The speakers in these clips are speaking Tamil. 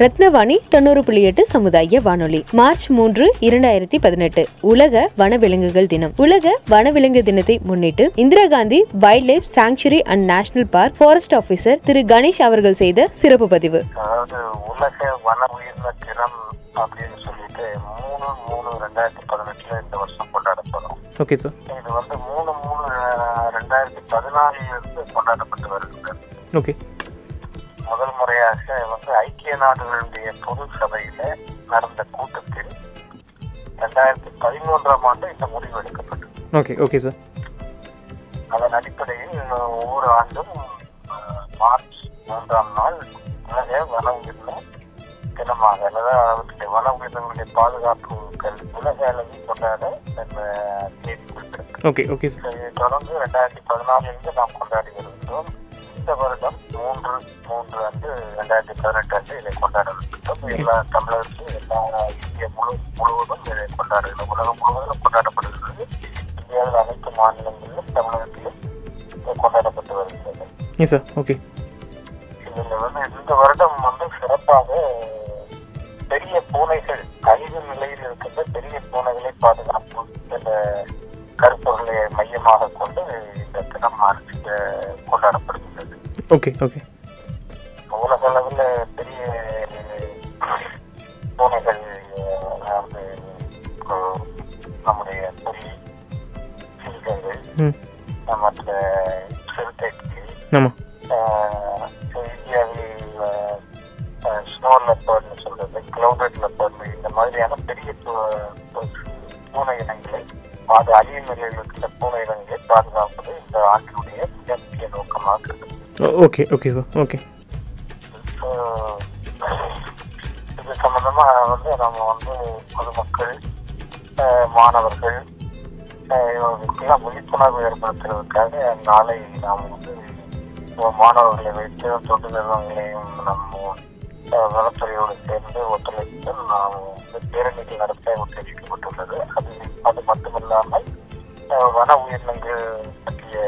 ரத்னவாணி தொண்ணூறு புள்ளி எட்டு சமுதாய வானொலி. மார்ச் மூன்று இரண்டாயிரத்தி பதினெட்டு. உலக வனவிலங்குகள் தினம். உலக வனவிலங்கு தினத்தை முன்னிட்டு Indira Gandhi wild life sanctuary and national park forest officer Thiru Ganesh அவர்கள் செய்த சிறப்பு பதிவு. அதாவது உலக வன உயிரின தினம் அப்படின்னு சொல்லிட்டு மூணு மூணு ரெண்டாயிரத்தி பதினெட்டுல இந்த வருஷம் கொண்டாடப்படும். ஓகே சார் இது வந்து மூணு மூணு ரெண்டாயிரத்தி பதினாலில் இருந்து கொண்டாடப்பட்டு வருகிறது. ஓகே முதல் முறையாக வந்து ஐக்கிய நாடுகளுடைய பொது சபையில நடந்த கூட்டத்தில் ரெண்டாயிரத்தி பதிமூன்றாம் ஆண்டு இந்த முடிவு எடுக்கப்பட்டது. ஓகே ஓகே சார் அதன் அடிப்படையில் ஒவ்வொரு ஆண்டும் மார்ச் மூன்றாம் நாள் உலக வன உயிரின தினமாக அவர்களுடைய வன உயிரினங்களுடைய பாதுகாப்பு கல்- உலக அளவில் கொண்டாட தேதி ஓகே ஓகே தொடர்ந்து ரெண்டாயிரத்தி பதினாலிலிருந்து நாம் கொண்டாடி வருகிறோம் இந்த வருடம் மூன்று மூன்று அன்று ரெண்டாயிரத்தி பதினெட்டு அன்று இதை கொண்டாட இருக்கின்றோம் எல்லா தமிழகத்திலும் எல்லா இந்திய முழு முழுவதும் இதை கொண்டாடுகிறோம் உலகம் முழுவதும் கொண்டாடப்படுகிறது. இந்தியாவில் அனைத்து மாநிலங்களிலும் தமிழகத்திலும் கொண்டாடப்பட்டு வருகிறது. ஓகே இதில் வந்து இந்த வருடம் வந்து சிறப்பாக பெரிய பூனைகள் அழிவு நிலையில் இருக்கின்ற பெரிய பூனைகளை பாதுகாப்பு என்ற கருப்பொருளை மையமாக கொண்டு இந்த தினம் அரசு கொண்டாடப்படுகின்றது ஓகே ஓகே. உலக அளவில் பெரிய பூனைகள் அதாவது நம்முடைய புலி ம். மற்ற சிறுத்தை கிளி ஆமாம் ஆஹ் இந்தியாவில் ஸ்னோ லெப்பர்ட்னு சொல்றது கிளவுடட் லெப்பர்ட் இந்த மாதிரியான பெரிய பூனை இனங்களை அது அழிய நிலையில் ஓகே ஓகே சார் ஓகே இது சம்மந்தமாக வந்து நம்ம வந்து பொதுமக்கள் மாணவர்கள் இவர்களுக்கெல்லாம் விழிப்புணர்வு ஏற்படுத்துறதுக்காக நாளை நாம் வந்து மாணவர்களை வைத்து தொண்டு நிறுவனங்களையும் நம்ம வனத்துறையோடு சேர்ந்து ஒத்துழைத்து நாம் வந்து பேரணிகள் நடத்த உத்தேசிக்கப்பட்டுள்ளது அது அது மட்டுமில்லாமல் வன உயிரினங்கள் பற்றிய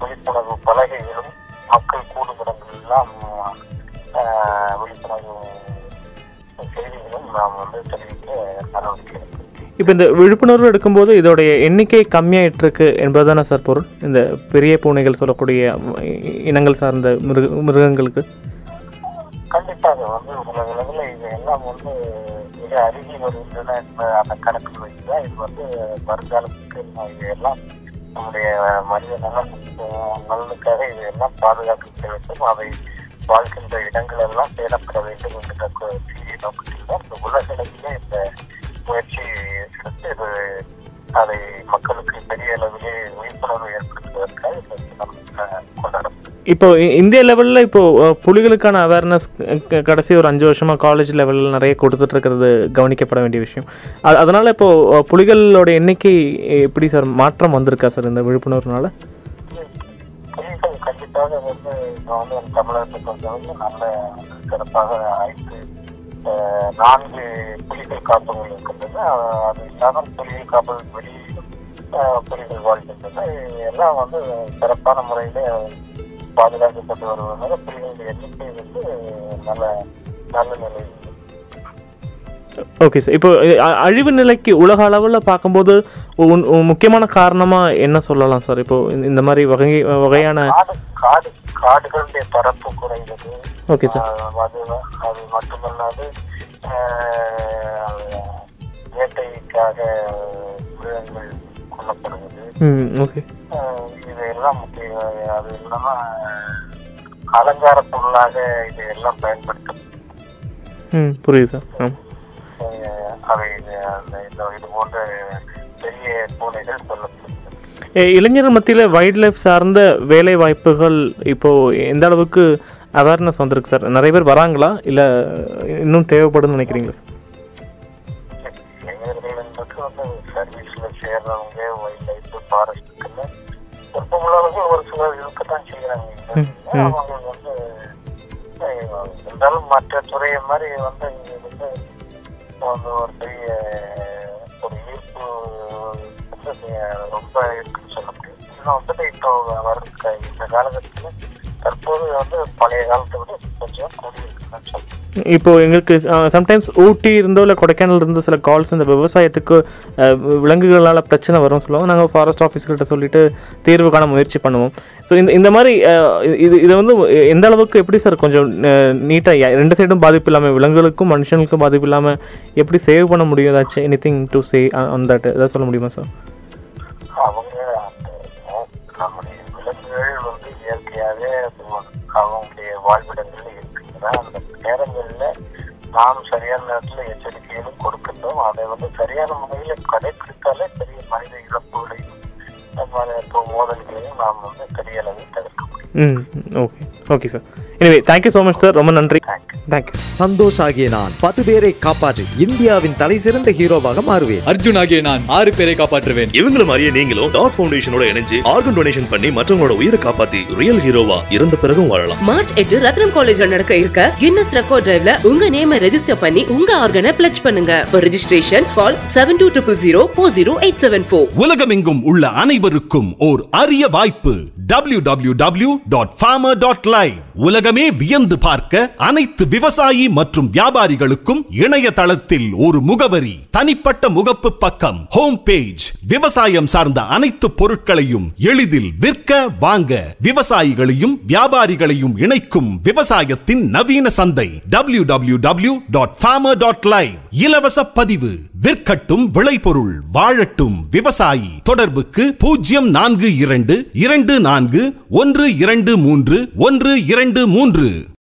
விழிப்புணர்வு பலகைகளும் மக்கள் கூடும் இடங்கள் எல்லாம் ஆஹ் விழிப்புணர்வு செய்திகளும் நாம் வந்து தெரிவிக்க நடவடிக்கை இப்போ இந்த விழிப்புணர்வு எடுக்கும்போது இதோடைய எண்ணிக்கை கம்மியாயிட்டு இருக்கு என்பதுதானே சார் பொருள்? இந்த பெரிய பூனைகள் சொல்லக்கூடிய இனங்கள் சார்ந்த மிருக மிருகங்களுக்கு? கண்டிப்பாக வந்து உலக அளவில் இது எல்லாம் வந்து மிக அருகி வருகின்றன அந்த கணக்கு வைத்துதான் இது வந்து வருங்காலத்துக்கு இது எல்லாம் நம்முடைய மனித நலனுக்காக இது பாதுகாக்க வேண்டும். அவை வாழ்கின்ற இடங்கள் எல்லாம் பேணப்பட வேண்டும் என்ற சீரிய நோக்கத்தில் தான் இந்த உலகளவிலே இந்த முயற்சி எடுத்து இது அதை மக்களுக்கு பெரிய அளவிலே விழிப்புணர்வு ஏற்படுத்துவதற்காக இந்த தினம் கொண்டாடும் இப்போ இந்திய லெவலில் இப்போ புலிகளுக்கான அவேர்னஸ் கடைசி ஒரு அஞ்சு வருஷமாக காலேஜ் லெவலில் நிறைய கொடுத்துட்டு இருக்கிறது கவனிக்கப்பட வேண்டிய விஷயம். அது அதனால் இப்போ புலிகளோட எண்ணிக்கை எப்படி சார் மாற்றம் வந்திருக்கா சார் இந்த விழிப்புணர்வுனால? கண்டிப்பாக வந்து இப்போ வந்து தமிழகத்தை பொறுத்தவரைக்கும் நல்ல சிறப்பாக ஐந்து நான்கு புலிகள் காப்பகங்கள் இருக்கின்றது அது இல்லாமல் புலிகள் காப்பகம் வெளியிலும் புலிகள் வாழ்கின்றன. எல்லாம் வந்து சிறப்பான முறையில பாதுகாக்கப்பட்டு வருவதனால புலிகளுடைய எண்ணிக்கை வந்து நல்ல நல்ல இருக்கு. ஓகே சார் இப்போ அழிவு நிலைக்கு உலக அளவில் பார்க்கும்போது முக்கியமான காரணமாக என்ன சொல்லலாம் சார் இப்போ இந்த- மாதிரி வகை வகையான காடு காடு காடுகளுடைய பரப்பு குறைவது ஓகே சார் அது அது மட்டுமல்லாது உற்பத்திக்காக மிருகங்கள் கொல்லப்படுவது ஓகே அஹ் முக்கிய அது இல்லாம அலங்கார பொருளாக இதையெல்லாம் பயன்படுத்தும் ம் புரியுது சார் அவை இது போன்ற பெரிய பூனைகள் கொல்லப்படுகிறது இளைஞர் மத்தியில் வைல்ட் லைஃப் சார்ந்த வேலை வாய்ப்புகள் இப்போது எந்த அளவுக்கு அவேர்னஸ் வந்திருக்கு சார் நிறைய பேர் வராங்களா? இல்லை இன்னும் தேவைப்படுன்னு நினைக்கிறீங்களா சார் இளைஞர்கள் வந்து சர்வீஸ்ல சேர்றவங்க வைல்ட் லைஃப் ஃபாரஸ்ட்டுக்குன்னு விருப்பமுள்ளவர்கள் ஒரு சிலர் இருக்கத்தான் செய்யறாங்க அவங்க வந்து இருந்தாலும் மற்ற துறையை மாதிரி வந்து இங்க வந்து வந்து ஒரு பெரிய ஒரு ஈர்ப்பு வந்து ரொம்ப இருக்குன்னு சொல்ல முடியும் இன்னும் வந்துட்டு இப்போ வர இந்த காலகட்டத்தில் தற்போது வந்து பழைய காலத்தை விட கொஞ்சம் கூடியிருக்குன்னு சொல்லலாம் இப்போ எங்களுக்கு சம்டைம்ஸ் ஊட்டி இருந்தோ இல்லை கொடைக்கானல் இருந்தோ சில கால்ஸ் இந்த விவசாயத்துக்கு விலங்குகளால் பிரச்சனை வரும் சொல்லுவாங்க. நாங்கள் ஃபாரஸ்ட் ஆஃபீஸ்கிட்ட சொல்லிட்டு தீர்வு காண முயற்சி பண்ணுவோம். ஸோ இந்த இந்த மாதிரி இது இதை வந்து எந்த அளவுக்கு எப்படி சார் கொஞ்சம் நீட்டாக ரெண்டு சைடும் பாதிப்பு இல்லாமல் விலங்குகளுக்கும் மனுஷனுக்கும் பாதிப்பு இல்லாமல் எப்படி சேவ் பண்ண முடியும்? ஏதாச்சும் anything to say on that ஏதாவது சொல்ல முடியுமா சார் அவங்க நம்முடைய விலங்குகள் வந்து இயற்கையாகவே அவங்களுடைய வாழ்விடங்களில் இருக்குங்கிற அந்த நேரங்கள்ல நாம் சரியான நேரத்துல எச்சரிக்கைகளும் கொடுக்கின்றோம். அதை வந்து சரியான முறையில கடைபிடித்தாலே பெரிய மனித இழப்புகளையும் இப்போ மோதல்களையும் நாம் வந்து பெரிய அளவில் தவிர்க்க முடியும். Okay okay sir anyway thank you so much sir ரொம்ப நன்றி. தேங்க்யூ தேங்க்யூ சந்தோஷ் ஆகிய நான் பத்து பேரை காப்பாற்றி இந்தியாவின் தலை சிறந்த ஹீரோவாக மாறுவேன். அர்ஜுன் ஆகிய நான் ஆறு பேரை காப்பாற்றுவேன். இவங்கள மாதிரியே நீங்களும் டாட் ஃபவுண்டேஷனோட இணைஞ்சு ஆர்கன் டொனேஷன் பண்ணி மற்றவங்களோட உயிரை காப்பாத்தி ரியல் ஹீரோவா இறந்த பிறகும் வாழலாம். மார்ச் எட்டு ரத்னம் காலேஜ்ல நடக்க இருக்க கின்னஸ் ரெக்கார்ட் டிரைவ்ல உங்க நேம ரெஜிஸ்டர் பண்ணி உங்க ஆர்கனை பிளட்ஜ் பண்ணுங்க. Registration call seven two triple zero four zero eight seven four உலகமெங்கும் உள்ள அனைவருக்கும் ஓர் அரிய வாய்ப்பு. www.farmer.live டாட் உலகமே வியந்து பார்க்க அனைத்து விவசாயி மற்றும் வியாபாரிகளுக்கும் இணையதளத்தில் ஒரு முகவரி தனிப்பட்ட முகப்பு பக்கம் ஹோம் பேஜ் விவசாயம் சார்ந்த அனைத்து பொருட்களையும் எளிதில் விற்க வாங்க விவசாயிகளையும் வியாபாரிகளையும் இணைக்கும் விவசாயத்தின் நவீன சந்தை டபிள்யூ டாட் இலவச பதிவு விற்கட்டும் விளைபொருள் வாழட்டும் விவசாயி தொடர்புக்கு பூஜ்ஜியம் நான்கு இரண்டு இரண்டு நான்கு ஒன்று இரண்டு மூன்று ஒன்று இரண்டு மூன்று.